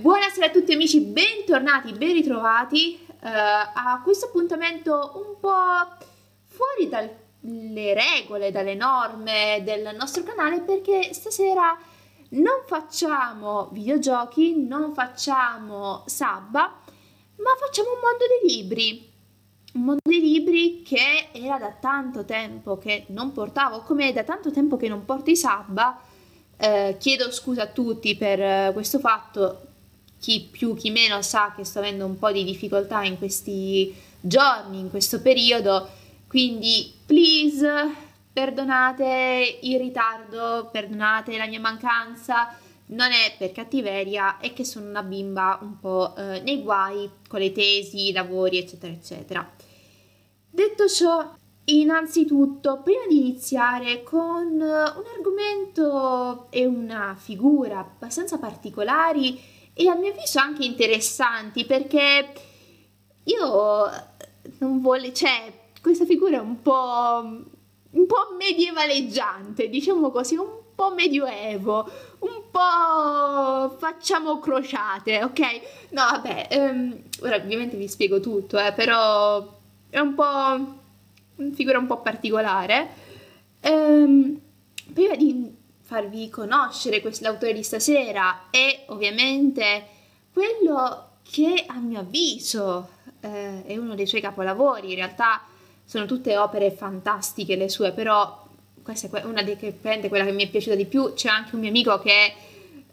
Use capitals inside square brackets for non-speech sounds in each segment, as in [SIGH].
buonasera a tutti amici, bentornati, ben ritrovati uh, a questo appuntamento un po' fuori dalle regole, dalle norme del nostro canale perché stasera non facciamo videogiochi, non facciamo sabba, ma facciamo un mondo dei libri. Un mondo dei libri che era da tanto tempo che non portavo, come è da tanto tempo che non porto i sabba. Eh, chiedo scusa a tutti per eh, questo fatto, chi più chi meno sa che sto avendo un po' di difficoltà in questi giorni, in questo periodo, quindi please perdonate il ritardo, perdonate la mia mancanza, non è per cattiveria, è che sono una bimba un po' eh, nei guai con le tesi, i lavori, eccetera, eccetera. Detto ciò, innanzitutto, prima di iniziare con un argomento e una figura abbastanza particolari, e a mio avviso anche interessanti perché io non voglio, cioè questa figura è un po', un po' medievaleggiante, diciamo così, un po' medioevo, un po' facciamo crociate, ok? No, vabbè, um, ora ovviamente vi spiego tutto, eh, però è un po' una figura un po' particolare. Um, prima di farvi conoscere l'autore di stasera e ovviamente quello che a mio avviso eh, è uno dei suoi capolavori, in realtà sono tutte opere fantastiche le sue, però questa è una delle che quella che mi è piaciuta di più, c'è anche un mio amico che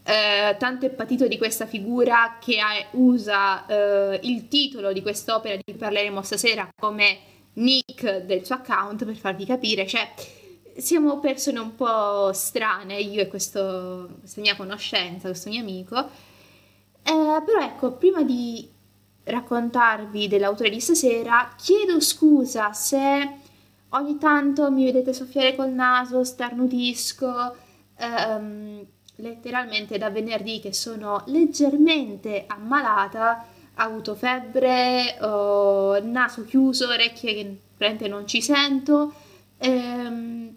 eh, tanto è patito di questa figura che ha, usa eh, il titolo di quest'opera di cui parleremo stasera come nick del suo account per farvi capire, cioè siamo persone un po' strane, io e questo, questa mia conoscenza, questo mio amico. Eh, però ecco, prima di raccontarvi dell'autore di stasera, chiedo scusa se ogni tanto mi vedete soffiare col naso, starnutisco, ehm, letteralmente da venerdì che sono leggermente ammalata, ho avuto febbre, ho naso chiuso, orecchie che praticamente non ci sento. Ehm,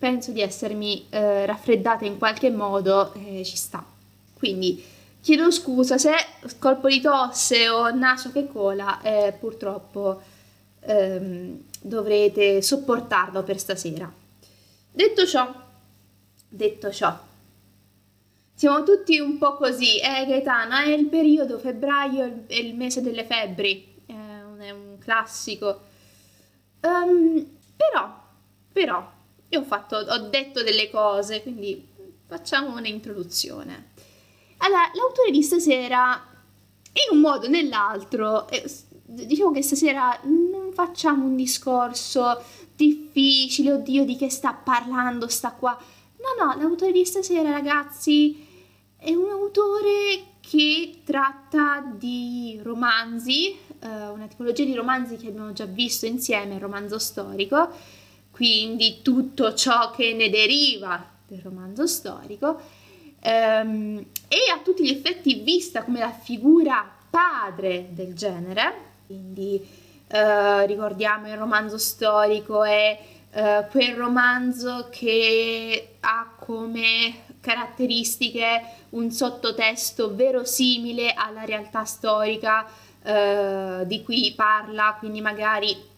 penso di essermi eh, raffreddata in qualche modo, eh, ci sta. Quindi chiedo scusa se colpo di tosse o naso che cola, eh, purtroppo ehm, dovrete sopportarlo per stasera. Detto ciò, detto ciò, siamo tutti un po' così, eh Gaetano, è il periodo, febbraio è il mese delle febbri, è un, è un classico. Um, però, però, io ho, fatto, ho detto delle cose, quindi facciamo un'introduzione. Allora, l'autore di stasera, in un modo o nell'altro, eh, diciamo che stasera non facciamo un discorso difficile, oddio di che sta parlando, sta qua. No, no, l'autore di stasera, ragazzi, è un autore che tratta di romanzi, eh, una tipologia di romanzi che abbiamo già visto insieme, il romanzo storico, quindi tutto ciò che ne deriva del romanzo storico, ehm, e a tutti gli effetti vista come la figura padre del genere, quindi eh, ricordiamo il romanzo storico è eh, quel romanzo che ha come caratteristiche un sottotesto verosimile alla realtà storica eh, di cui parla, quindi magari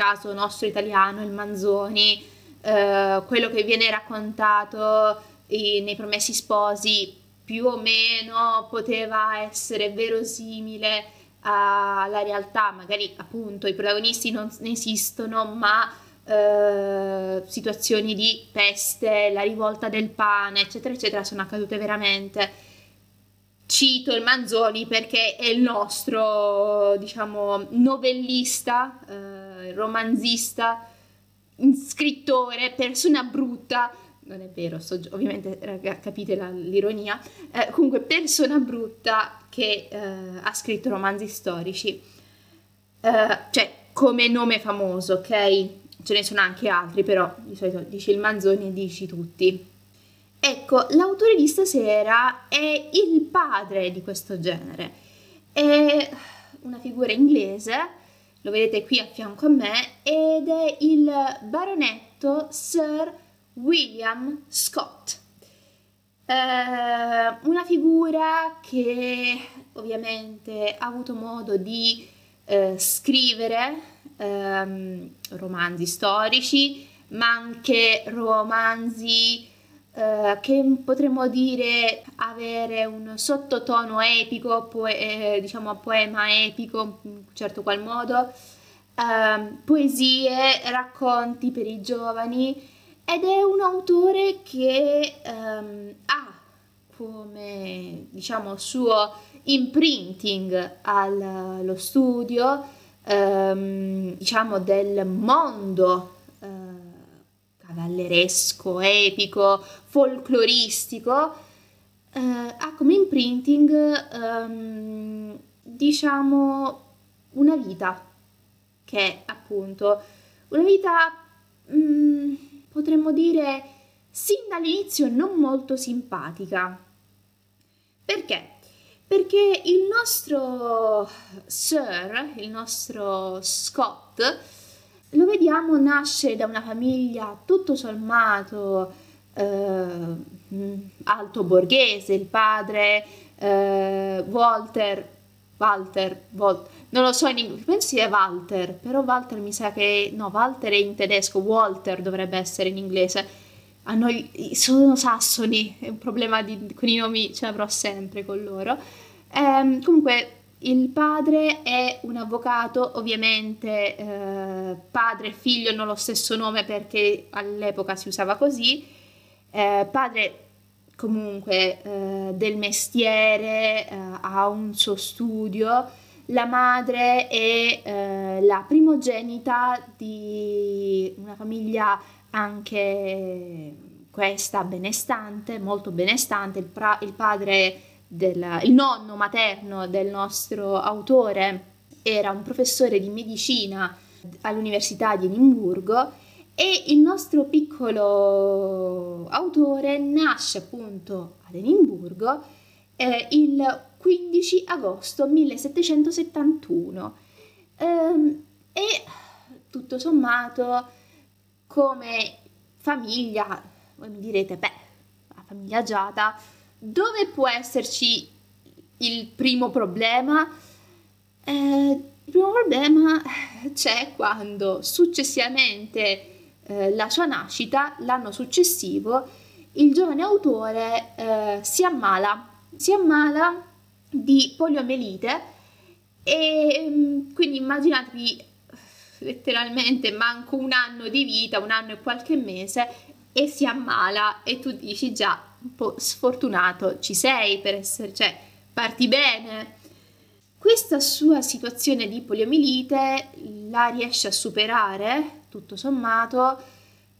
caso nostro italiano, il Manzoni, eh, quello che viene raccontato nei Promessi Sposi più o meno poteva essere verosimile alla realtà, magari appunto i protagonisti non esistono, ma eh, situazioni di peste, la rivolta del pane, eccetera, eccetera, sono accadute veramente. Cito il Manzoni perché è il nostro, diciamo, novellista. Eh, romanzista, scrittore, persona brutta, non è vero, sto, ovviamente raga, capite la, l'ironia, eh, comunque persona brutta che eh, ha scritto romanzi storici, eh, cioè come nome famoso, ok? Ce ne sono anche altri, però di solito dici il Manzoni e dici tutti. Ecco, l'autore di stasera è il padre di questo genere. È una figura inglese lo vedete qui a fianco a me, ed è il baronetto Sir William Scott. eh, una figura che ovviamente ha avuto modo di eh, scrivere ehm, romanzi storici, ma anche romanzi eh, che potremmo dire avere un sottotono epico, poe- eh, diciamo poema epico in un certo qual modo, eh, poesie, racconti per i giovani. Ed è un autore che ehm, ha come diciamo suo imprinting allo studio ehm, diciamo del mondo cavalleresco, epico, folcloristico eh, ha come imprinting ehm, diciamo una vita che è appunto una vita mh, mm, potremmo dire sin dall'inizio non molto simpatica. Perché? Perché il nostro Sir, il nostro Scott, lo vediamo nascere da una famiglia tutto sommato eh, alto borghese, il padre eh, Walter, Walter, Walter, non lo so in inglese, penso sia Walter, però Walter mi sa che, no, Walter è in tedesco, Walter dovrebbe essere in inglese a noi sono sassoni, è un problema di, con i nomi ce l'avrò sempre con loro. Ehm, comunque il padre è un avvocato, ovviamente eh, padre e figlio hanno lo stesso nome perché all'epoca si usava così. Eh, padre comunque eh, del mestiere, eh, ha un suo studio. La madre è eh, la primogenita di una famiglia anche questa benestante, molto benestante, il, pra- il padre, del, il nonno materno del nostro autore era un professore di medicina all'Università di Edimburgo e il nostro piccolo autore nasce appunto ad Edimburgo eh, il 15 agosto 1771 ehm, e tutto sommato come famiglia, voi mi direte, beh, la famiglia agiata, dove può esserci il primo problema? Eh, il primo problema c'è quando successivamente eh, la sua nascita, l'anno successivo, il giovane autore eh, si ammala, si ammala di poliomielite e mm, quindi immaginatevi letteralmente manco un anno di vita, un anno e qualche mese e si ammala e tu dici già un po' sfortunato ci sei per essere, cioè parti bene. Questa sua situazione di poliomielite la riesce a superare, tutto sommato,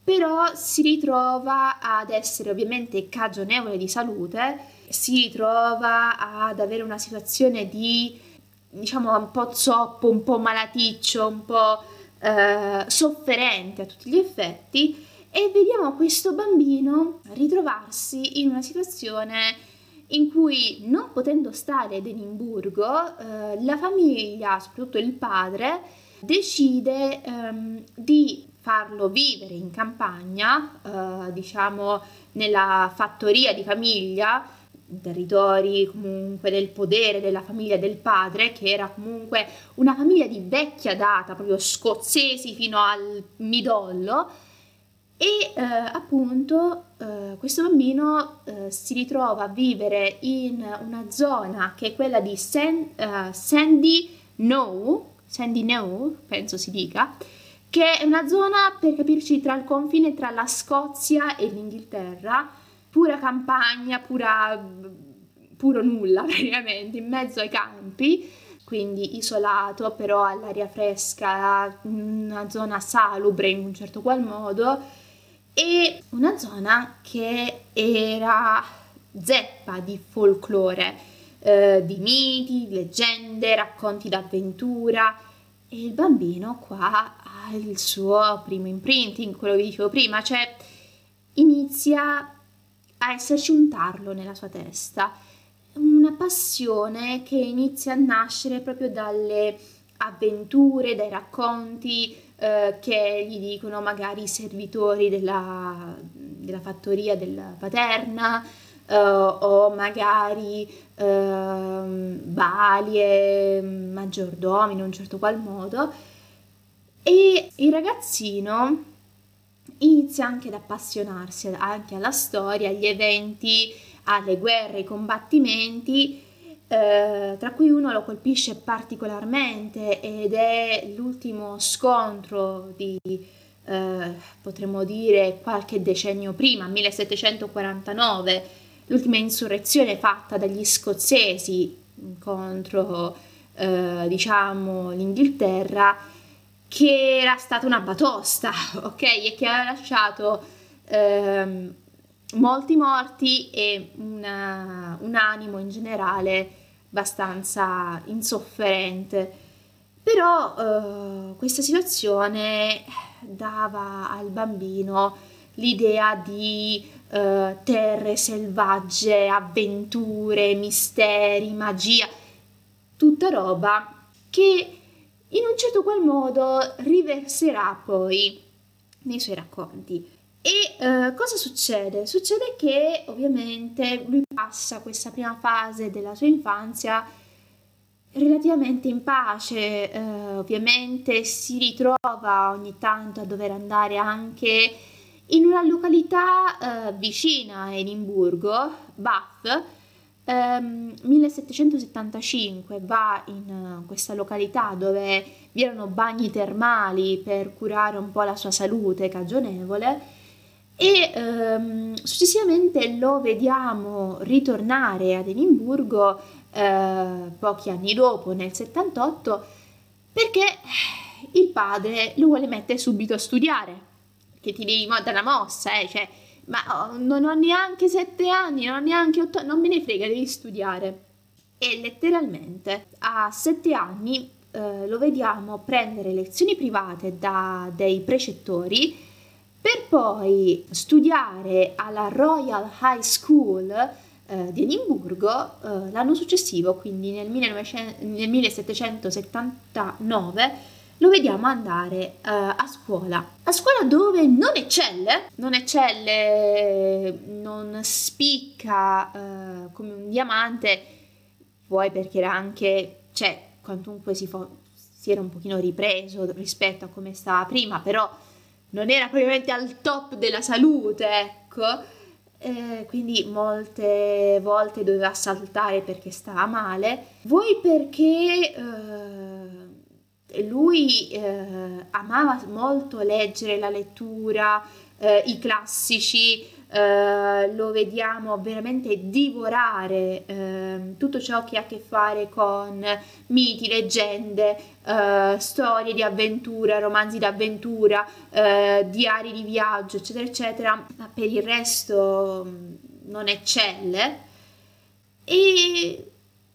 però si ritrova ad essere ovviamente cagionevole di salute, si ritrova ad avere una situazione di diciamo un po' zoppo, un po' malaticcio, un po' eh, sofferente a tutti gli effetti e vediamo questo bambino ritrovarsi in una situazione in cui non potendo stare ad Edimburgo, eh, la famiglia, soprattutto il padre, decide ehm, di farlo vivere in campagna, eh, diciamo nella fattoria di famiglia, territori comunque del podere della famiglia del padre, che era comunque una famiglia di vecchia data, proprio scozzesi fino al midollo, e eh, appunto eh, questo bambino eh, si ritrova a vivere in una zona che è quella di San, uh, Sandy Knowe, Sandy Knowe, penso si dica, che è una zona per capirci tra il confine tra la Scozia e l'Inghilterra, pura campagna, pura, puro nulla [LAUGHS] praticamente, in mezzo ai campi, quindi isolato però all'aria fresca, una zona salubre in un certo qual modo e una zona che era zeppa di folklore, eh, di miti, leggende, racconti d'avventura. E il bambino qua ha il suo primo imprinting, quello che dicevo prima, cioè inizia a esserci un tarlo nella sua testa, una passione che inizia a nascere proprio dalle avventure, dai racconti eh, che gli dicono magari i servitori della, della fattoria della paterna, uh, o magari uh, balie, maggiordomi in un certo qual modo. E il ragazzino inizia anche ad appassionarsi anche alla storia, agli eventi, alle guerre, ai combattimenti, eh, tra cui uno lo colpisce particolarmente ed è l'ultimo scontro di, eh, potremmo dire, qualche decennio prima, 1749, l'ultima insurrezione fatta dagli scozzesi contro, eh, diciamo, l'Inghilterra, che era stata una batosta, [LAUGHS] ok? E che ha lasciato ehm, molti morti e una, un animo in generale abbastanza insofferente. Però eh, questa situazione dava al bambino l'idea di eh, terre selvagge, avventure, misteri, magia, tutta roba che in un certo qual modo riverserà poi nei suoi racconti. E uh, cosa succede? Succede che ovviamente lui passa questa prima fase della sua infanzia relativamente in pace, uh, ovviamente si ritrova ogni tanto a dover andare anche in una località uh, vicina a Edimburgo, Bath, Um, 1775 va in uh, questa località dove vi erano bagni termali per curare un po' la sua salute cagionevole e um, successivamente lo vediamo ritornare ad Edimburgo uh, pochi anni dopo, nel 78, perché il padre lo vuole mettere subito a studiare, che ti devi dare la mossa, eh, cioè ma oh, non ho neanche sette anni, non ho neanche otto, non me ne frega, devi studiare. E letteralmente a sette anni eh, lo vediamo prendere lezioni private da dei precettori per poi studiare alla Royal High School eh, di Edimburgo eh, l'anno successivo, quindi nel, 1900, nel 1779 lo vediamo andare uh, a scuola. A scuola dove non eccelle, non eccelle, non spicca uh, come un diamante, poi perché era anche, cioè, quantunque si, fo- si era un pochino ripreso rispetto a come stava prima, però non era probabilmente al top della salute, ecco. Eh, quindi molte volte doveva saltare perché stava male, vuoi perché eh, lui eh, amava molto leggere la lettura, eh, i classici, eh, lo vediamo veramente divorare ehm, tutto ciò che ha a che fare con miti, leggende, eh, storie di avventura, romanzi d'avventura, eh, diari di viaggio, eccetera, eccetera, ma per il resto mm, non eccelle. E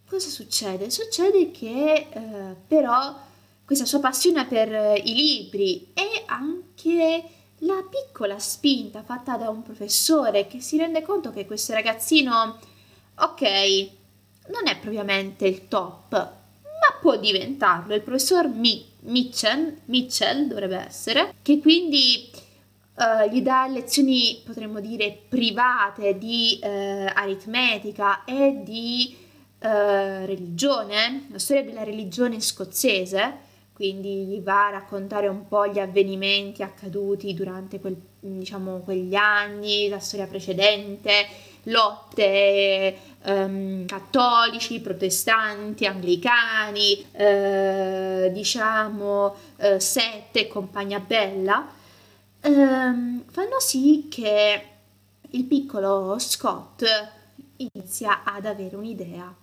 cosa succede? Succede che eh, però questa sua passione per eh, i libri e anche la piccola spinta fatta da un professore che si rende conto che questo ragazzino, ok, non è propriamente il top, ma può diventarlo. Il professor Mi- Mitchell, Mitchell dovrebbe essere, che quindi uh, gli dà lezioni, potremmo dire, private di uh, aritmetica e di uh, religione, la storia della religione scozzese quindi gli va a raccontare un po' gli avvenimenti accaduti durante quel, diciamo, quegli anni, la storia precedente, lotte um, cattolici, protestanti, anglicani, eh, diciamo eh, sette e compagnia bella, ehm, fanno sì che il piccolo Scott inizia ad avere un'idea.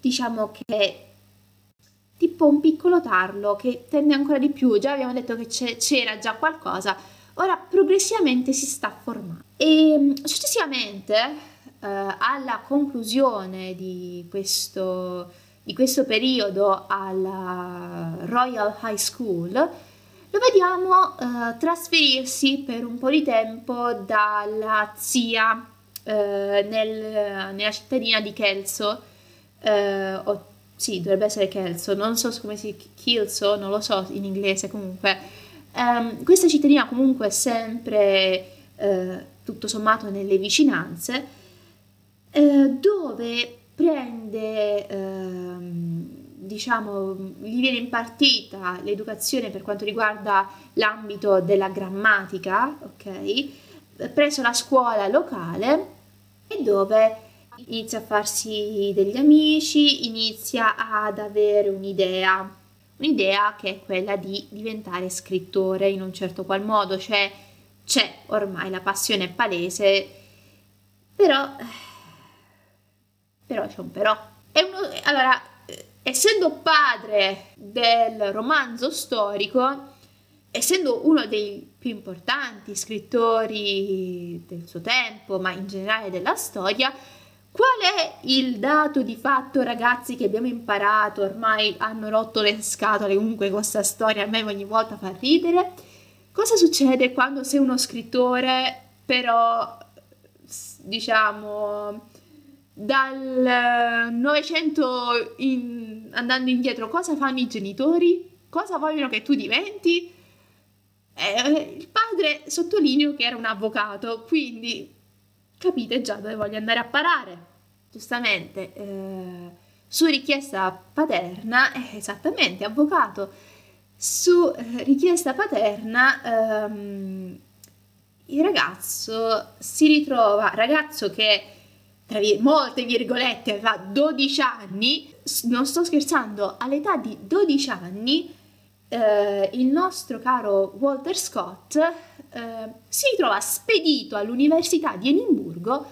Diciamo che tipo un piccolo tarlo che tende ancora di più, già abbiamo detto che c'era già qualcosa, ora progressivamente si sta formando. E mm, successivamente, eh, alla conclusione di questo, di questo periodo alla Royal High School, lo vediamo eh, trasferirsi per un po' di tempo dalla zia eh, nel, nella cittadina di Kelso, eh, sì, dovrebbe essere Kelso, non so come si Kilso, non lo so in inglese comunque. Um, questa cittadina comunque è sempre uh, tutto sommato nelle vicinanze eh, dove prende, ehm, diciamo, gli viene impartita l'educazione per quanto riguarda l'ambito della grammatica, ok? Presso la scuola locale e dove inizia a farsi degli amici, inizia ad avere un'idea, un'idea che è quella di diventare scrittore in un certo qual modo, cioè c'è ormai la passione palese, però però c'è un però. Uno, allora, essendo padre del romanzo storico, essendo uno dei più importanti scrittori del suo tempo, ma in generale della storia, qual è il dato di fatto, ragazzi, che abbiamo imparato? Ormai hanno rotto le scatole comunque questa storia, a me ogni volta fa ridere. Cosa succede quando sei uno scrittore, però diciamo dal Novecento in, andando indietro, cosa fanno i genitori? Cosa vogliono che tu diventi? Eh, il padre sottolineo che era un avvocato, quindi capite già dove voglio andare a parare. Giustamente, eh, su richiesta paterna, eh, esattamente, avvocato, su eh, richiesta paterna ehm, il ragazzo si ritrova, ragazzo che tra vir- molte virgolette, aveva 12 anni, non sto scherzando, all'età di 12 anni eh, il nostro caro Walter Scott eh, si ritrova spedito all'Università di Edimburgo,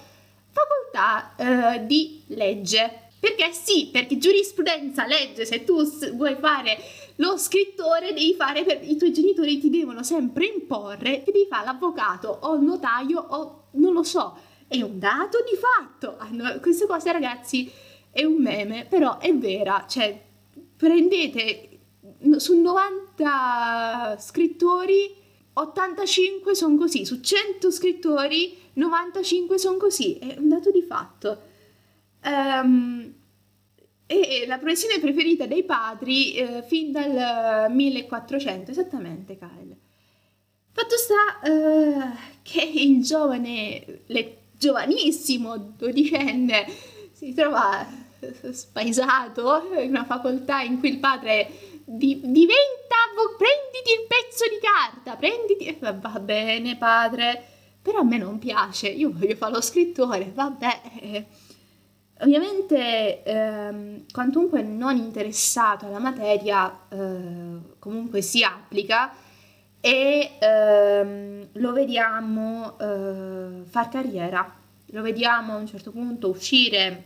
facoltà eh, di legge. Perché sì, perché giurisprudenza, legge, se tu vuoi fare lo scrittore devi fare per i tuoi genitori ti devono sempre imporre che devi fare l'avvocato o il notaio o non lo so è un dato di fatto. Ah, queste cose, ragazzi, è un meme, però è vera. Cioè, prendete su 90 scrittori, 85 sono così. Su 100 scrittori, 95 sono così. È un dato di fatto. Um, e la professione preferita dei padri eh, fin dal 1400, esattamente, Kyle. Fatto sta eh, che il giovane lettore giovanissimo, dodicenne, si trova spaesato in una facoltà in cui il padre di, diventa, prenditi il pezzo di carta, prenditi, va bene padre, però a me non piace, io voglio fare lo scrittore, vabbè. Ovviamente, ehm, quantunque non interessato alla materia, eh, comunque si applica e ehm, lo vediamo eh, far carriera, lo vediamo a un certo punto uscire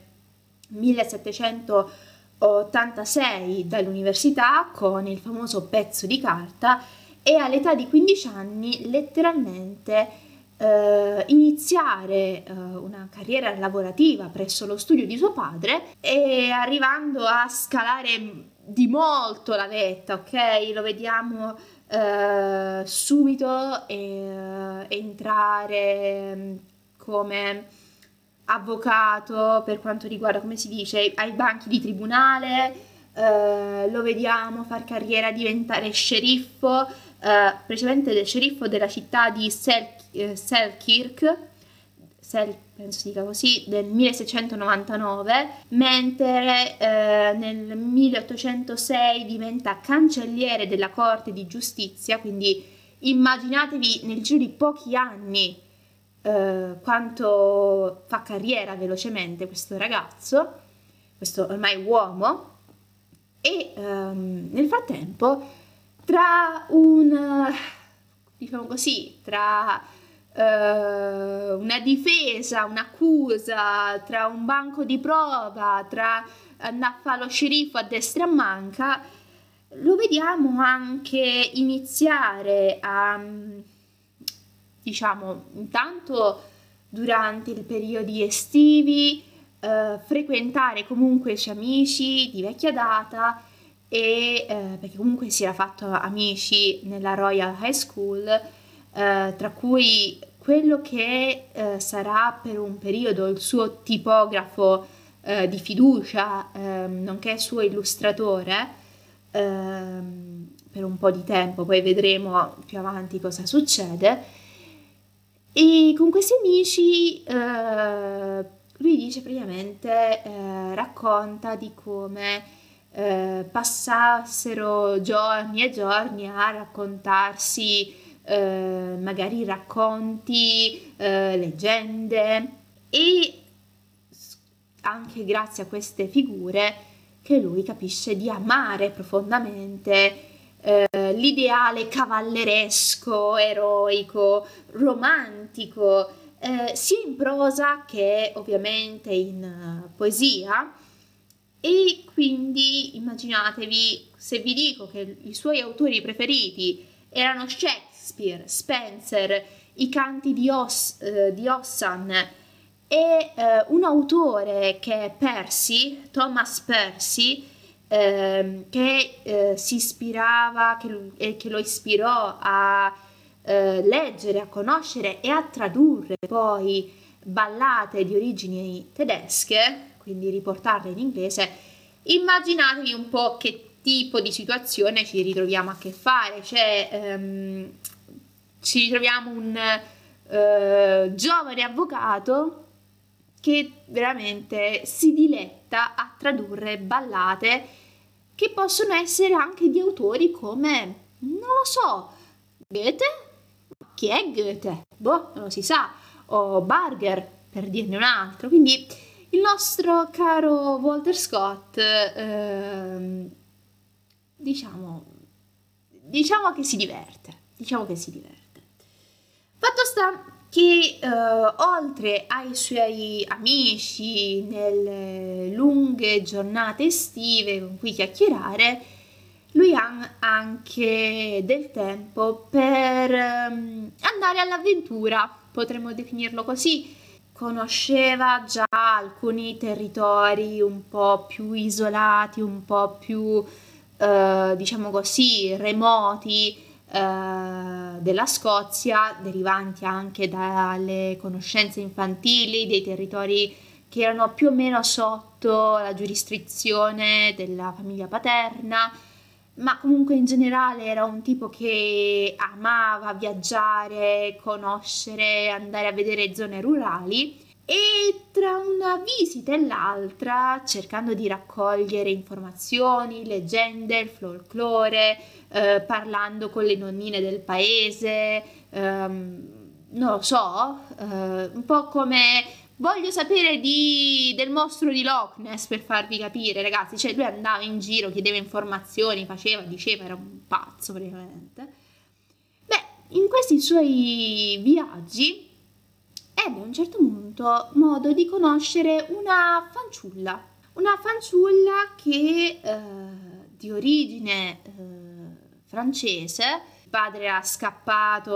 1786 dall'università con il famoso pezzo di carta e all'età di 15 anni letteralmente eh, iniziare eh, una carriera lavorativa presso lo studio di suo padre e arrivando a scalare di molto la vetta, ok? Lo vediamo eh, subito eh, entrare mm, come avvocato per quanto riguarda, come si dice, ai banchi di tribunale, eh, lo vediamo far carriera, diventare sceriffo, eh, precedente del sceriffo della città di Sel- eh, Selkirk, Sel- penso si dica così, del 1699, mentre eh, nel 1806 diventa cancelliere della Corte di Giustizia, quindi immaginatevi nel giro di pochi anni eh, quanto fa carriera velocemente questo ragazzo, questo ormai uomo, e ehm, nel frattempo tra un, diciamo così, tra uh, una difesa, un'accusa, tra un banco di prova, tra andare a fare lo sceriffo a destra e a manca, lo vediamo anche iniziare a, diciamo, intanto durante i periodi estivi, uh, frequentare comunque i suoi amici di vecchia data e uh, perché comunque si era fatto amici nella Royal High School eh, tra cui quello che eh, sarà per un periodo il suo tipografo eh, di fiducia, ehm, nonché suo illustratore, ehm, per un po' di tempo, poi vedremo più avanti cosa succede. E con questi amici eh, lui dice praticamente, eh, racconta di come eh, passassero giorni e giorni a raccontarsi eh, magari racconti, eh, leggende. E anche grazie a queste figure che lui capisce di amare profondamente eh, l'ideale cavalleresco, eroico, romantico, eh, sia in prosa che ovviamente in uh, poesia. E quindi immaginatevi se vi dico che i suoi autori preferiti erano Shakespeare, Spencer, i canti di, Os, eh, di Ossan e eh, un autore che è Percy, Thomas Percy, eh, che eh, si ispirava, che, eh, che, lo ispirò a eh, leggere, a conoscere e a tradurre poi ballate di origini tedesche, quindi riportarle in inglese, immaginatevi un po' che tipo di situazione ci ritroviamo a che fare, cioè ehm, ci ritroviamo un eh, giovane avvocato che veramente si diletta a tradurre ballate che possono essere anche di autori come, non lo so, Goethe? Chi è Goethe? Boh, non lo si sa, o Barger, per dirne un altro. Quindi il nostro caro Walter Scott ehm, diciamo, diciamo che si diverte, diciamo che si diverte. Fatto sta che eh, oltre ai suoi amici nelle lunghe giornate estive con cui chiacchierare, lui ha anche del tempo per um, andare all'avventura, potremmo definirlo così. Conosceva già alcuni territori un po' più isolati, un po' più eh, diciamo così, remoti eh, della Scozia, derivanti anche dalle conoscenze infantili dei territori che erano più o meno sotto la giurisdizione della famiglia paterna, ma comunque in generale era un tipo che amava viaggiare, conoscere, andare a vedere zone rurali e tra una visita e l'altra, cercando di raccogliere informazioni, leggende, il folklore, eh, parlando con le nonnine del paese, ehm, non lo so, eh, un po' come voglio sapere di, del mostro di Loch Ness per farvi capire, ragazzi, cioè lui andava in giro, chiedeva informazioni, faceva, diceva, era un pazzo praticamente. Beh, in questi suoi viaggi ebbe a un certo punto modo di conoscere una fanciulla, una fanciulla che eh, di origine eh, francese, il padre era scappato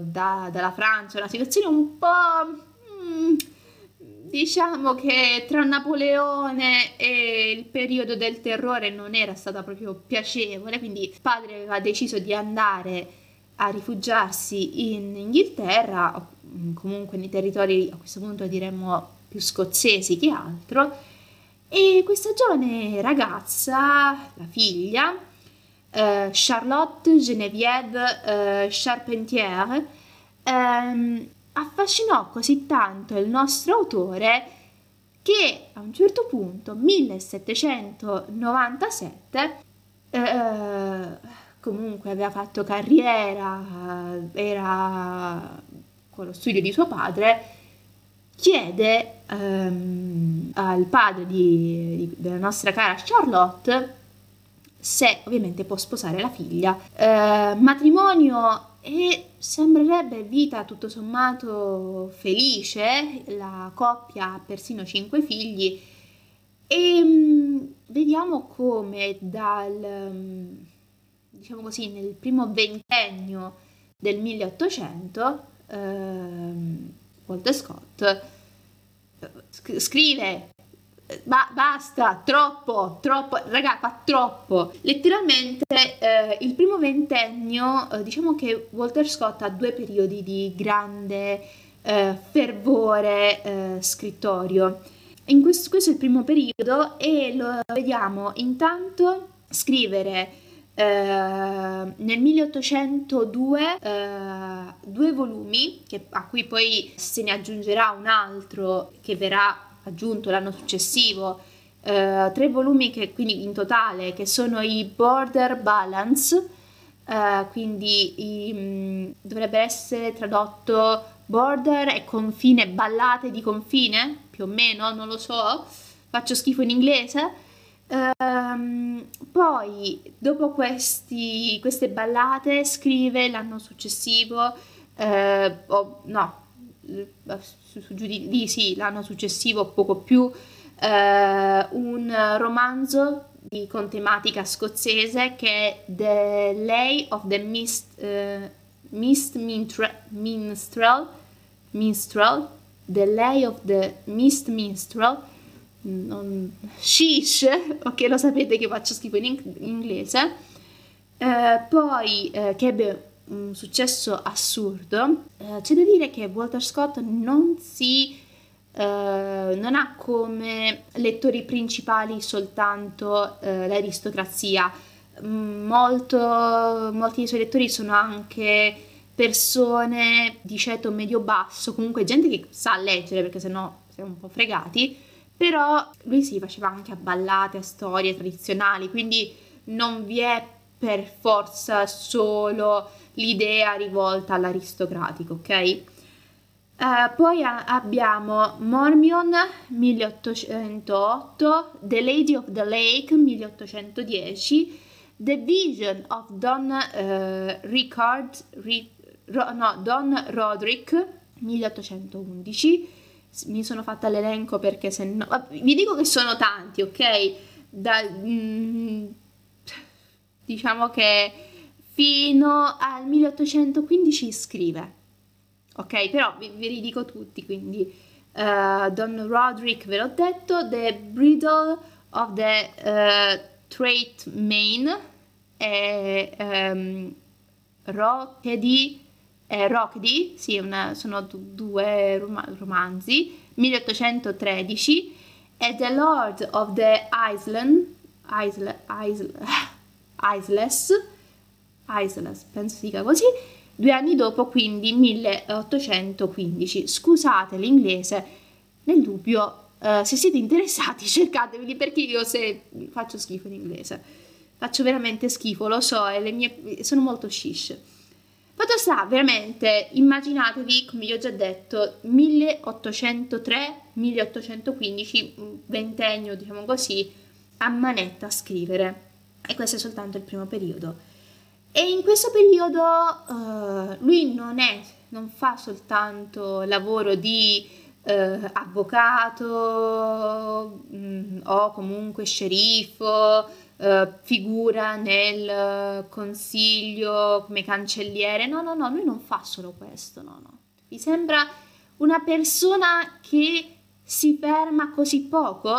da, dalla Francia, una situazione un po'... Mm, diciamo che tra Napoleone e il periodo del terrore non era stata proprio piacevole, quindi il padre aveva deciso di andare a rifugiarsi in Inghilterra, comunque nei territori a questo punto diremmo più scozzesi che altro. E questa giovane ragazza, la figlia, eh, Charlotte Geneviève eh, Charpentier, ehm, affascinò così tanto il nostro autore che a un certo punto, 1797, eh, comunque aveva fatto carriera, era con lo studio di suo padre, chiede um, al padre di, di, della nostra cara Charlotte se ovviamente può sposare la figlia. Uh, matrimonio e sembrerebbe vita tutto sommato felice, la coppia ha persino cinque figli e um, vediamo come dal, diciamo così, nel primo ventennio del 1800 ehm, Walter Scott eh, scrive ba- basta, troppo, troppo, raga, fa troppo. Letteralmente eh, il primo ventennio, eh, diciamo che Walter Scott ha due periodi di grande eh, fervore eh, scrittorio. In questo, questo, è il primo periodo e lo vediamo intanto scrivere eh, nel 1802 eh, due volumi, che, a cui poi se ne aggiungerà un altro che verrà aggiunto l'anno successivo, eh, tre volumi che quindi in totale che sono i Border Balance, eh, quindi i, mh, mm, dovrebbe essere tradotto border e confine, ballate di confine, più o meno, non lo so, faccio schifo in inglese. Um, poi, dopo questi, queste ballate, scrive l'anno successivo, eh, oh, no, su, su, giù di lì sì, l'anno successivo, poco più, eh, un romanzo di, con tematica scozzese che è The Lay of the Mist, uh, Mist Minstrel, Minstrel, The Lay of the Mist Minstrel, non, sheesh, [LAUGHS] ok lo sapete che faccio schifo in, in inglese, eh, poi eh, che ebbe un successo assurdo, eh, c'è da dire che Walter Scott non si Uh, non ha come lettori principali soltanto uh, l'aristocrazia, mm, Molto, molti dei suoi lettori sono anche persone di ceto medio-basso, comunque gente che sa leggere perché sennò siamo un po' fregati, però lui si faceva anche a ballate, a storie tradizionali, quindi non vi è per forza solo l'idea rivolta all'aristocratico, ok? Uh, poi a- abbiamo Mormion 1808, The Lady of the Lake 1810, The Vision of Don uh, Ricard, Ri- Ro- no, Don Roderick 1811. Mi sono fatta l'elenco perché se no... Vi dico che sono tanti, ok? Da, mm, diciamo che fino al 1815 scrive ok? Però vi, vi ridico tutti, quindi uh, Don Roderick ve l'ho detto, The Bridle of the uh, Trait Main e um, Rockedy, eh, Rockedy, sì, una, sono due rom- romanzi, 1813, e The Lord of the Island, Isle, Isle, [LAUGHS] Isless, Isless, penso si dica così, Due anni dopo, quindi 1815. Scusate l'inglese, nel dubbio, uh, se siete interessati [LAUGHS] cercateveli perché io se faccio schifo in inglese. Faccio veramente schifo, lo so, e le mie sono molto shish. Fatto sta, veramente, immaginatevi, come vi ho già detto, 1803-1815, ventennio, diciamo così, a manetta a scrivere. E questo è soltanto il primo periodo. E in questo periodo uh, lui non, è, non fa soltanto lavoro di uh, avvocato mh, mm, o comunque sceriffo, uh, figura nel consiglio come cancelliere. No, no, no, lui non fa solo questo, no, no. Vi sembra una persona che si ferma così poco?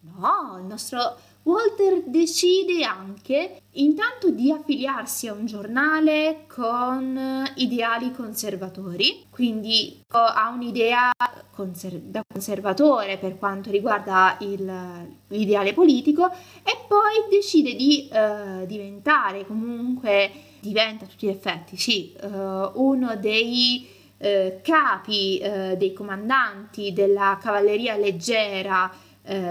No, il nostro Walter decide anche intanto di affiliarsi a un giornale con ideali conservatori, quindi ha un'idea conser- da conservatore per quanto riguarda il, l'ideale politico e poi decide di uh, diventare comunque, diventa a tutti gli effetti, sì, uh, uno dei uh, capi, dei comandanti della cavalleria leggera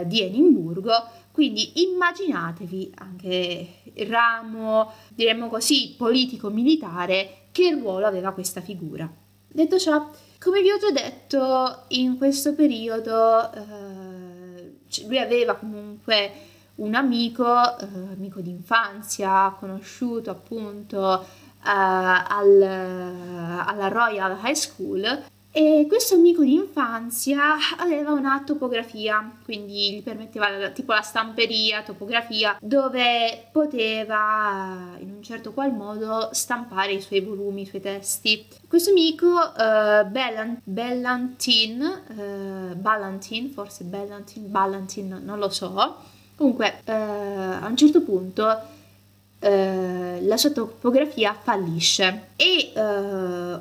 di Edimburgo quindi immaginatevi anche il ramo, diremmo così, politico-militare, che ruolo aveva questa figura. Detto ciò, come vi ho già detto, in questo periodo eh, lui aveva comunque un amico, eh, amico d'infanzia, conosciuto appunto eh, al, alla Royal High School, e questo amico di infanzia aveva una topografia, quindi gli permetteva tipo la stamperia, topografia, dove poteva in un certo qual modo stampare i suoi volumi, i suoi testi. Questo amico, uh, Bellan- Bellantin, uh, Ballantin, forse Bellantin, Ballantin, non lo so. Comunque, uh, a un certo punto la sua topografia fallisce e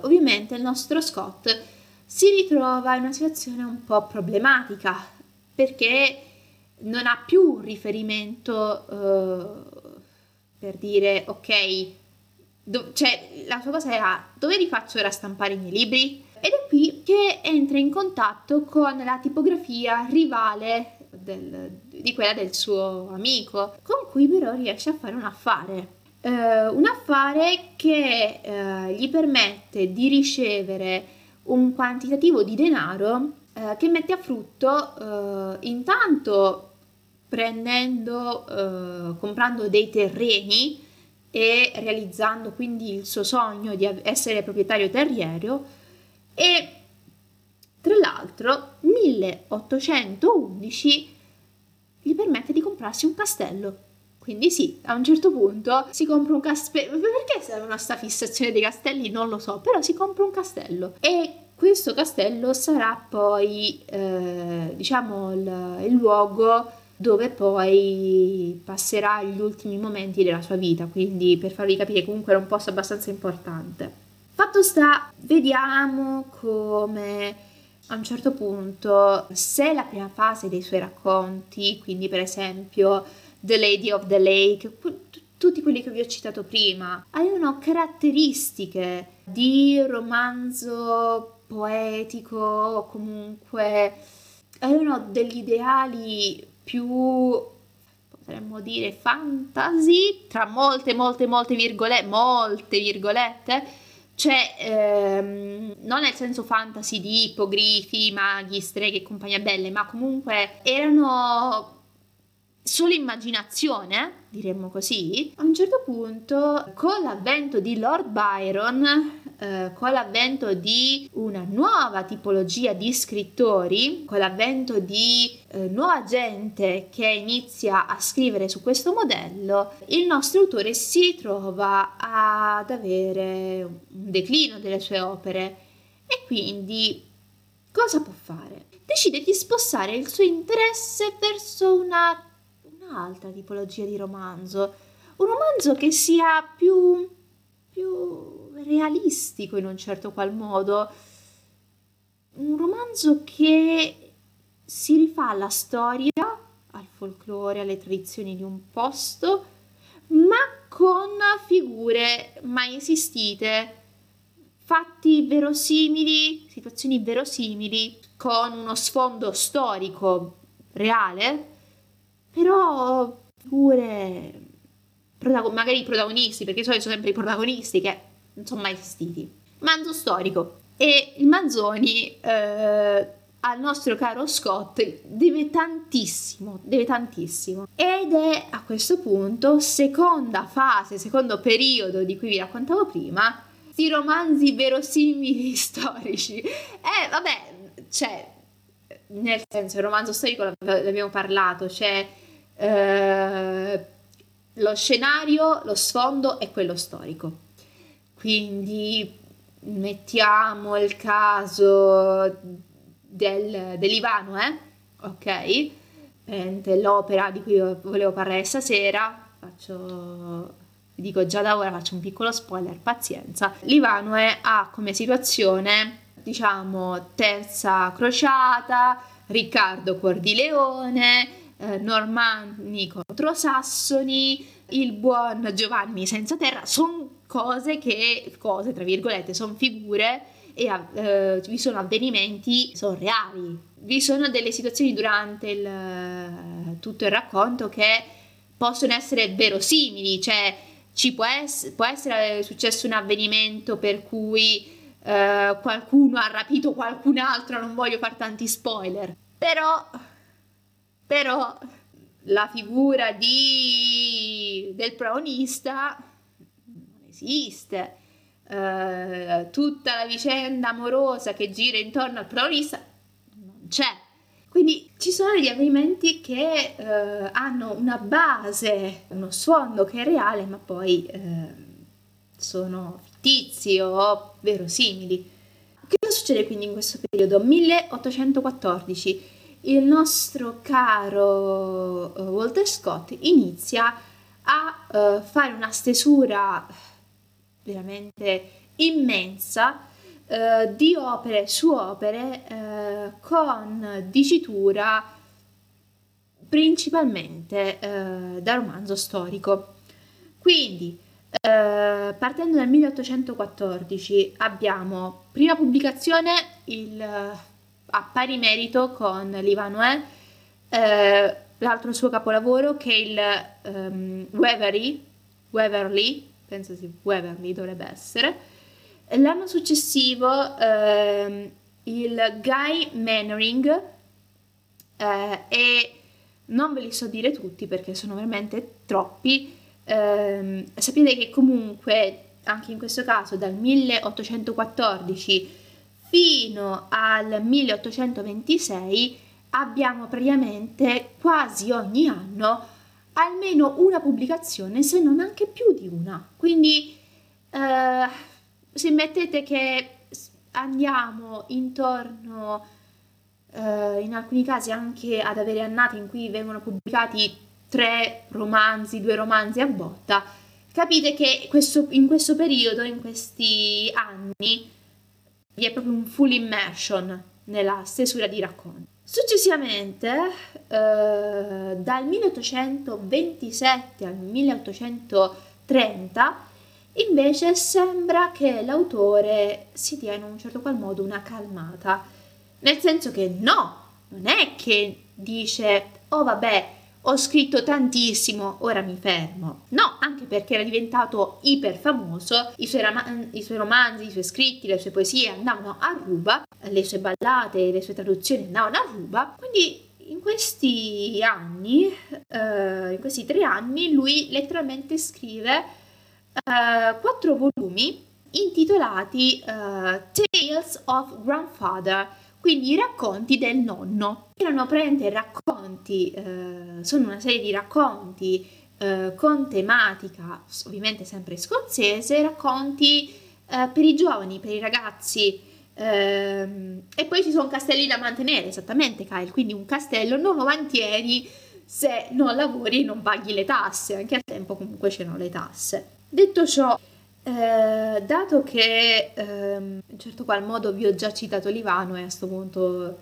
ovviamente il nostro Scott si ritrova in una situazione un po' problematica perché non ha più un riferimento eh, per dire ok, do- cioè la sua cosa era dove li faccio ora stampare i miei libri? Ed è qui che entra in contatto con la tipografia rivale del, di quella del suo amico, con cui però riesce a fare un affare. Uh, un affare che uh, gli permette di ricevere un quantitativo di denaro uh, che mette a frutto intanto prendendo, comprando dei terreni e realizzando quindi il suo sogno di essere proprietario terriero e tra l'altro 1811 gli permette di comprarsi un castello. Quindi sì, a un certo punto si compra un castello. Perché serve una sta fissazione dei castelli? Non lo so, però si compra un castello. E questo castello sarà poi, eh, diciamo, il, il luogo dove poi passerà gli ultimi momenti della sua vita, quindi per farvi capire comunque era un posto abbastanza importante. Fatto sta, vediamo come a un certo punto, se la prima fase dei suoi racconti, quindi per esempio The Lady of the Lake, tutti quelli che vi ho citato prima, avevano caratteristiche di romanzo poetico comunque avevano degli ideali più potremmo dire fantasy tra molte molte molte virgolette molte virgolette. Cioè ehm, non nel senso fantasy di ippogrifi, maghi, streghe e compagnia belle, ma comunque erano solo immaginazione, diremmo così, a un certo punto, con l'avvento di Lord Byron, eh, con l'avvento di una nuova tipologia di scrittori, con l'avvento di eh, nuova gente che inizia a scrivere su questo modello, il nostro autore si trova ad avere un declino delle sue opere e quindi cosa può fare? Decide di spostare il suo interesse verso una un'altra tipologia di romanzo, un romanzo che sia più, più realistico in un certo qual modo, un romanzo che si rifà alla storia, al folklore, alle tradizioni di un posto, ma con figure mai esistite, fatti verosimili, situazioni verosimili, con uno sfondo storico reale, però figure protagon- magari i protagonisti, perché sono sempre i protagonisti che non sono mai esistiti. Manzo storico. E il Manzoni eh, al nostro caro Scott deve tantissimo, deve tantissimo. Ed è a questo punto, seconda fase, secondo periodo di cui vi raccontavo prima, romanzi verosimili [LAUGHS] storici. Eh, vabbè, cioè, nel senso, il romanzo storico l'abbiamo parlato, c'è eh, lo scenario, lo sfondo è quello storico. Quindi mettiamo il caso del, dell'Ivano, eh? ok? L'opera di cui volevo parlare stasera, faccio, dico già da ora, faccio un piccolo spoiler, pazienza. L'Ivanoe ha come situazione, diciamo, terza crociata, Riccardo Cuor di Leone, eh, Normanni contro Sassoni, il buon Giovanni senza terra, sono cose che, cose tra virgolette, sono figure e eh, vi sono avvenimenti, sono reali. Vi sono delle situazioni durante il, tutto il racconto che possono essere verosimili, cioè ci può, ess- può essere successo un avvenimento per cui eh, qualcuno ha rapito qualcun altro, non voglio fare tanti spoiler, però però la figura di, del protagonista non esiste. Uh, tutta la vicenda amorosa che gira intorno al protagonista non c'è. Quindi ci sono degli avvenimenti che uh, hanno una base, uno sfondo che è reale, ma poi uh, sono fittizi o verosimili. Che cosa succede quindi in questo periodo? 1814 il nostro caro uh, Walter Scott inizia a uh, fare una stesura veramente immensa uh, di opere su opere con dicitura principalmente da romanzo storico. Quindi, eh, partendo dal 1814 abbiamo prima pubblicazione il, a pari merito con l'Ivanoe, eh, l'altro suo capolavoro che è il um, Waverly, Waverly, penso sia Waverly dovrebbe essere. L'anno successivo eh, il Guy Mannering eh, e non ve li so dire tutti perché sono veramente troppi. Eh, sapete che comunque anche in questo caso dal 1814 fino al 1826 abbiamo praticamente quasi ogni anno almeno una pubblicazione, se non anche più di una. Quindi eh, se mettete che andiamo intorno eh, in alcuni casi anche ad avere annate in cui vengono pubblicati tre romanzi, due romanzi a botta, capite che questo, in questo periodo, in questi anni, vi è proprio un full immersion nella stesura di racconti. Successivamente, eh, dal 1827 al 1830, invece sembra che l'autore si dia in un certo qual modo una calmata, nel senso che no, non è che dice, oh vabbè, ho scritto tantissimo, ora mi fermo. No, anche perché era diventato iper famoso, i suoi, ram- i suoi, romanzi, i suoi scritti, le sue poesie andavano a ruba, le sue ballate, le sue traduzioni andavano a ruba, quindi in questi anni, uh, in questi tre anni, lui letteralmente scrive uh, quattro volumi intitolati uh, Tales of Grandfather, quindi i racconti del nonno. Erano praticamente racconti, eh, sono una serie di racconti eh, con tematica ovviamente sempre scozzese, racconti eh, per i giovani, per i ragazzi. Ehm, e poi ci sono castelli da mantenere, esattamente Kyle, quindi un castello non lo mantieni se non lavori e non paghi le tasse, anche al tempo comunque c'erano le tasse. Detto ciò, eh, dato che ehm, in certo qual modo vi ho già citato Livano e a questo punto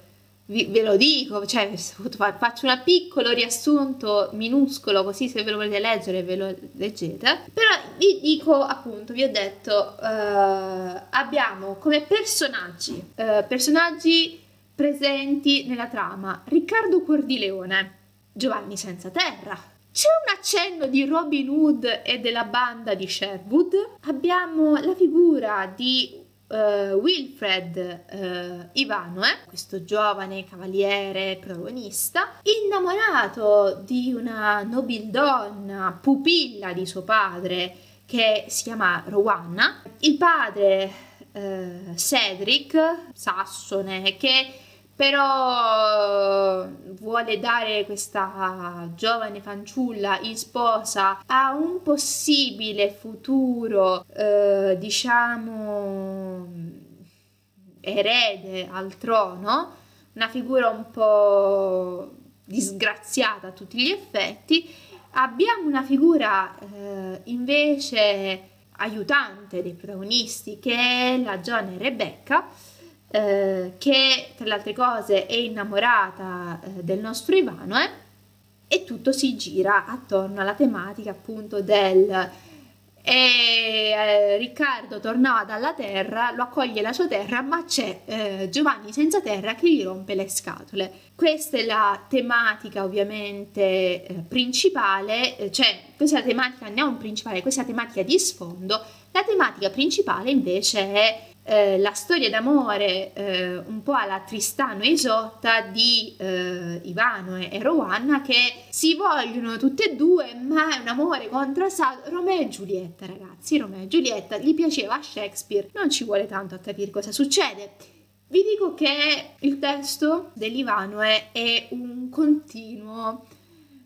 vi, ve lo dico, cioè [LAUGHS] faccio un piccolo riassunto minuscolo così se ve lo volete leggere ve lo leggete, però vi dico appunto, vi ho detto, eh, abbiamo come personaggi, eh, personaggi presenti nella trama, Riccardo Cuordileone, Giovanni Senza Terra, c'è un accenno di Robin Hood e della banda di Sherwood. Abbiamo la figura di uh, Wilfred uh, Ivanoe, questo giovane cavaliere protagonista, innamorato di una nobildonna, pupilla di suo padre, che si chiama Rowanna. Il padre uh, Cedric, sassone, che però vuole dare questa giovane fanciulla in sposa a un possibile futuro, eh, diciamo, erede al trono, una figura un po' disgraziata a tutti gli effetti. Abbiamo una figura eh, invece aiutante dei protagonisti che è la giovane Rebecca eh, che tra le altre cose è innamorata eh, del nostro Ivano eh, e tutto si gira attorno alla tematica appunto del e eh, Riccardo tornava dalla terra, lo accoglie la sua terra, ma c'è eh, Giovanni senza terra che gli rompe le scatole. Questa è la tematica ovviamente eh, principale, cioè questa è la tematica non principale, questa è la tematica di sfondo. La tematica principale invece è eh, la storia d'amore eh, un po' alla Tristano e Isotta di eh, Ivano e Rowanna che si vogliono tutte e due ma è un amore contrastato Romeo e Giulietta ragazzi Romeo e Giulietta gli piaceva a Shakespeare non ci vuole tanto a capire cosa succede. Vi dico che il testo dell'Ivano è, è un continuo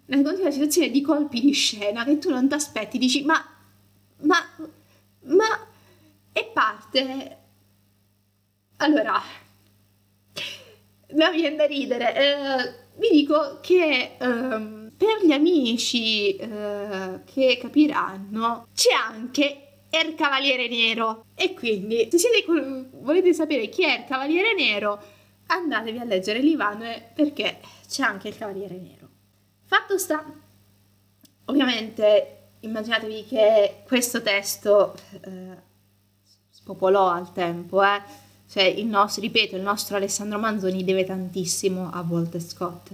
una continua situazione di colpi di scena che tu non ti aspetti dici ma ma ma e parte allora, mi viene da ridere. Eh, vi dico che eh, per gli amici eh, che capiranno c'è anche Er Cavaliere Nero. E quindi, se siete, volete sapere chi è il Cavaliere Nero, andatevi a leggere l'Ivanoe perché c'è anche il Cavaliere Nero. Fatto sta, ovviamente immaginatevi che questo testo eh, spopolò al tempo, eh? Cioè, il nostro, ripeto, il nostro Alessandro Manzoni deve tantissimo a Walter Scott.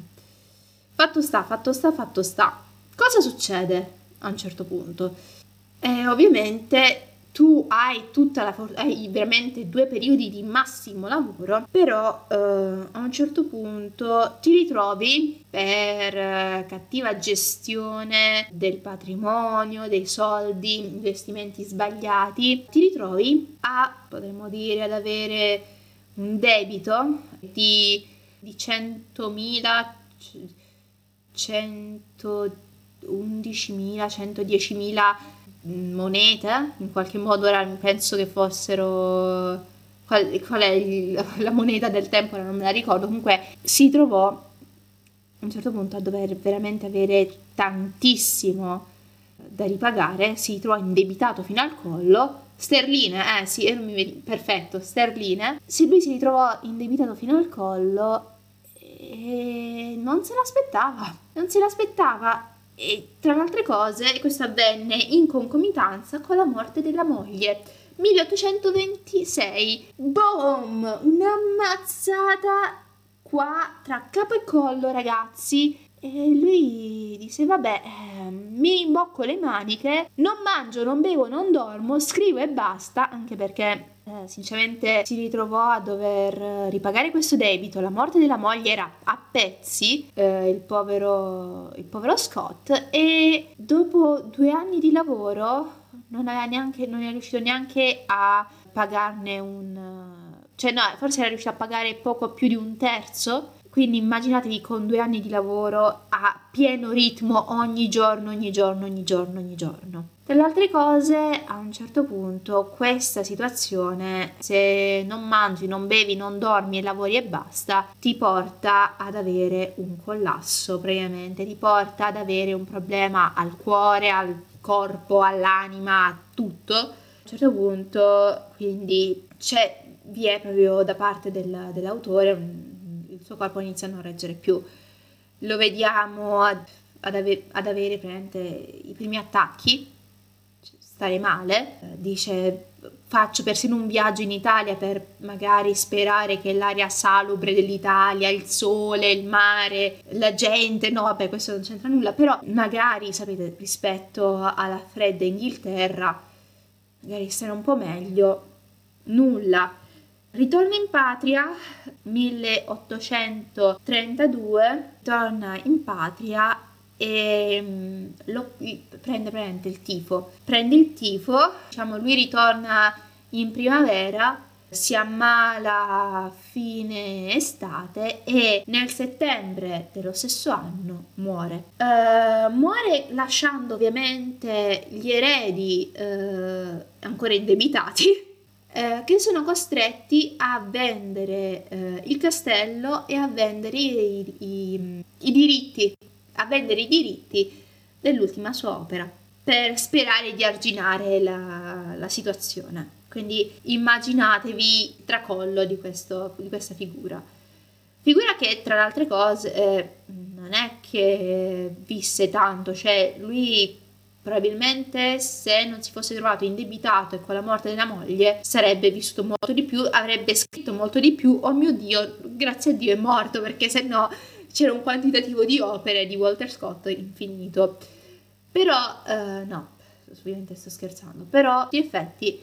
Fatto sta, fatto sta, fatto sta. Cosa succede a un certo punto? Eh, ovviamente tu hai tutta la for- hai veramente due periodi di massimo lavoro, però eh, a un certo punto ti ritrovi per eh, cattiva gestione del patrimonio, dei soldi, investimenti sbagliati, ti ritrovi a, potremmo dire, ad avere un debito di, di 100.000 111.000, 110.000 monete, in qualche modo era, penso che fossero... Qual, qual è il, [LAUGHS] la moneta del tempo, non me la ricordo, comunque si trovò a un certo punto a dover veramente avere tantissimo da ripagare, si trovò indebitato fino al collo, sterline, eh sì, non mi perfetto, sterline, se lui si ritrovò indebitato fino al collo e non se l'aspettava, non se l'aspettava e tra le altre cose, questo avvenne in concomitanza con la morte della moglie. 1826. Boom! Una mazzata qua tra capo e collo, ragazzi. E lui disse: Vabbè, eh, mi imbocco le maniche, non mangio, non bevo, non dormo, scrivo e basta. Anche perché eh, sinceramente si ritrovò a dover ripagare questo debito. La morte della moglie era a pezzi, eh, il, povero, il povero Scott, e dopo due anni di lavoro non, neanche, non è riuscito neanche a pagarne un... cioè no, forse era riuscito a pagare poco più di un terzo quindi immaginatevi con due anni di lavoro a pieno ritmo ogni giorno, ogni giorno, ogni giorno, ogni giorno. Tra le altre cose, a un certo punto, questa situazione, se non mangi, non bevi, non dormi e lavori e basta, ti porta ad avere un collasso praticamente, ti porta ad avere un problema al cuore, al corpo, all'anima, a tutto. A un certo punto, quindi, c'è, vi è proprio da parte del, dell'autore un suo corpo inizia a non reggere più. Lo vediamo ad, ad, ave, ad avere i primi attacchi, stare male, dice faccio persino un viaggio in Italia per magari sperare che l'aria salubre dell'Italia, il sole, il mare, la gente, no vabbè questo non c'entra nulla, però magari sapete rispetto alla fredda Inghilterra, magari stare un po' meglio, nulla. Ritorna in patria 1832, torna in patria e mm, lo, prende praticamente il tifo. Prende il tifo, diciamo lui ritorna in primavera, si ammala a fine estate e nel settembre dello stesso anno muore. Uh, muore lasciando ovviamente gli eredi uh, ancora indebitati [LAUGHS] eh, che sono costretti a vendere eh, il castello e a vendere i, i, i, diritti, a vendere i diritti dell'ultima sua opera per sperare di arginare la, la situazione. Quindi immaginatevi il tracollo di, questo, di questa figura. Figura che tra le altre cose eh, non è che visse tanto, cioè lui Probabilmente se non si fosse trovato indebitato e con la morte della moglie sarebbe vissuto molto di più, avrebbe scritto molto di più. Oh mio Dio, grazie a Dio è morto perché se no c'era un quantitativo di opere di Walter Scott infinito. Però eh, no, ovviamente sto scherzando, però in effetti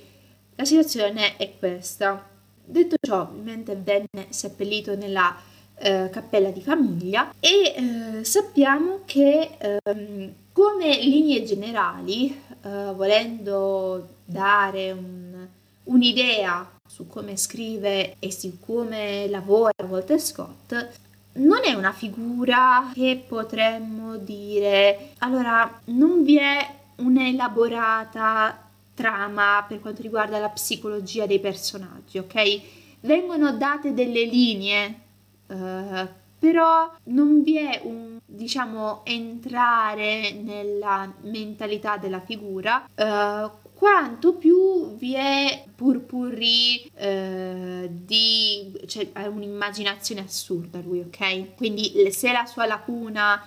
la situazione è questa. Detto ciò, ovviamente venne seppellito nella eh, cappella di famiglia e eh, sappiamo che ehm, come linee generali, eh, volendo dare un, un'idea su come scrive e su come lavora Walter Scott, non è una figura che potremmo dire, allora non vi è un'elaborata trama per quanto riguarda la psicologia dei personaggi, ok? Vengono date delle linee, uh, però non vi è un diciamo entrare nella mentalità della figura uh, quanto più vi è purpurri uh, di cioè ha un'immaginazione assurda lui ok? Quindi se la sua lacuna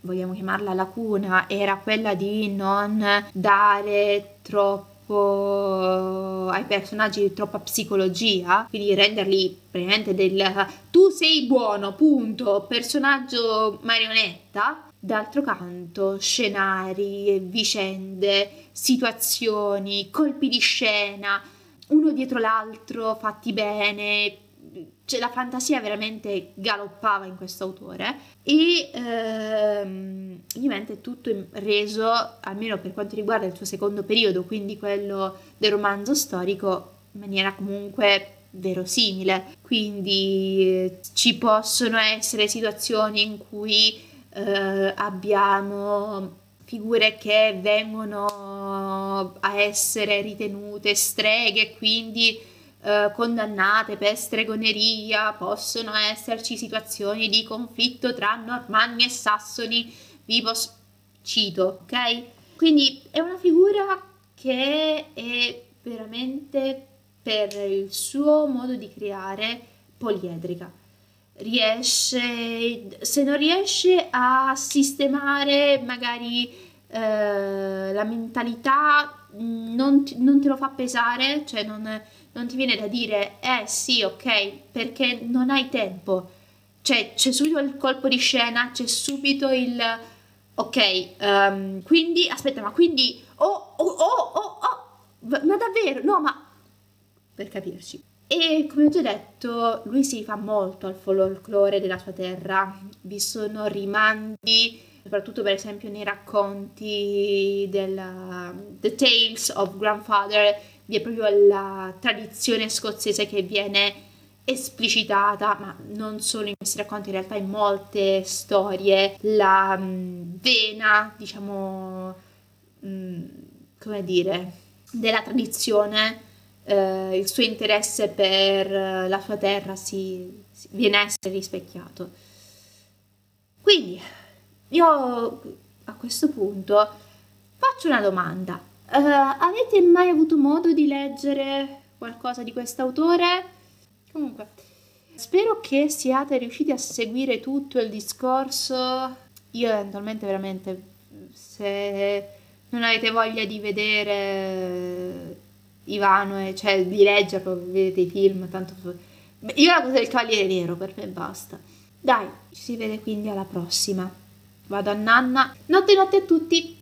vogliamo chiamarla lacuna, era quella di non dare troppo ai personaggi troppa psicologia, quindi renderli praticamente del tu sei buono, punto, personaggio marionetta. D'altro canto, scenari, vicende, situazioni, colpi di scena, uno dietro l'altro, fatti bene, cioè la fantasia veramente galoppava in questo autore e ehm, ovviamente tutto reso, almeno per quanto riguarda il suo secondo periodo, quindi quello del romanzo storico, in maniera comunque verosimile. Quindi eh, ci possono essere situazioni in cui eh, abbiamo figure che vengono a essere ritenute streghe, quindi eh, condannate per stregoneria, possono esserci situazioni di conflitto tra normanni e sassoni, vi posso... cito, ok? Quindi è una figura che è veramente per il suo modo di creare poliedrica. Riesce, se non riesce a sistemare magari eh, la mentalità, non, non, te lo fa pesare, cioè non, non ti viene da dire eh sì, ok, perché non hai tempo. Cioè, c'è subito il colpo di scena, c'è subito il ok, um, quindi aspetta, ma quindi oh, oh, oh, oh, oh, ma davvero? No, ma per capirci. E come ho già detto, lui si fa molto al folklore della sua terra. Vi sono rimandi, soprattutto per esempio nei racconti della The Tales of Grandfather, vi è proprio la tradizione scozzese che viene esplicitata, ma non solo in questi racconti, in realtà in molte storie, la mh, vena, diciamo, mh, come dire, della tradizione, eh, il suo interesse per la sua terra si, si, viene a essere rispecchiato. Quindi, io a questo punto faccio una domanda Uh, avete mai avuto modo di leggere qualcosa di quest'autore? Comunque, spero che siate riusciti a seguire tutto il discorso. Io eventualmente veramente, se non avete voglia di vedere Ivano, e, cioè di leggerlo, vedete i film, tanto... Io la cosa del Cavaliere Nero, per me basta. Dai, ci si vede quindi alla prossima. Vado a nanna. Notte notte a tutti!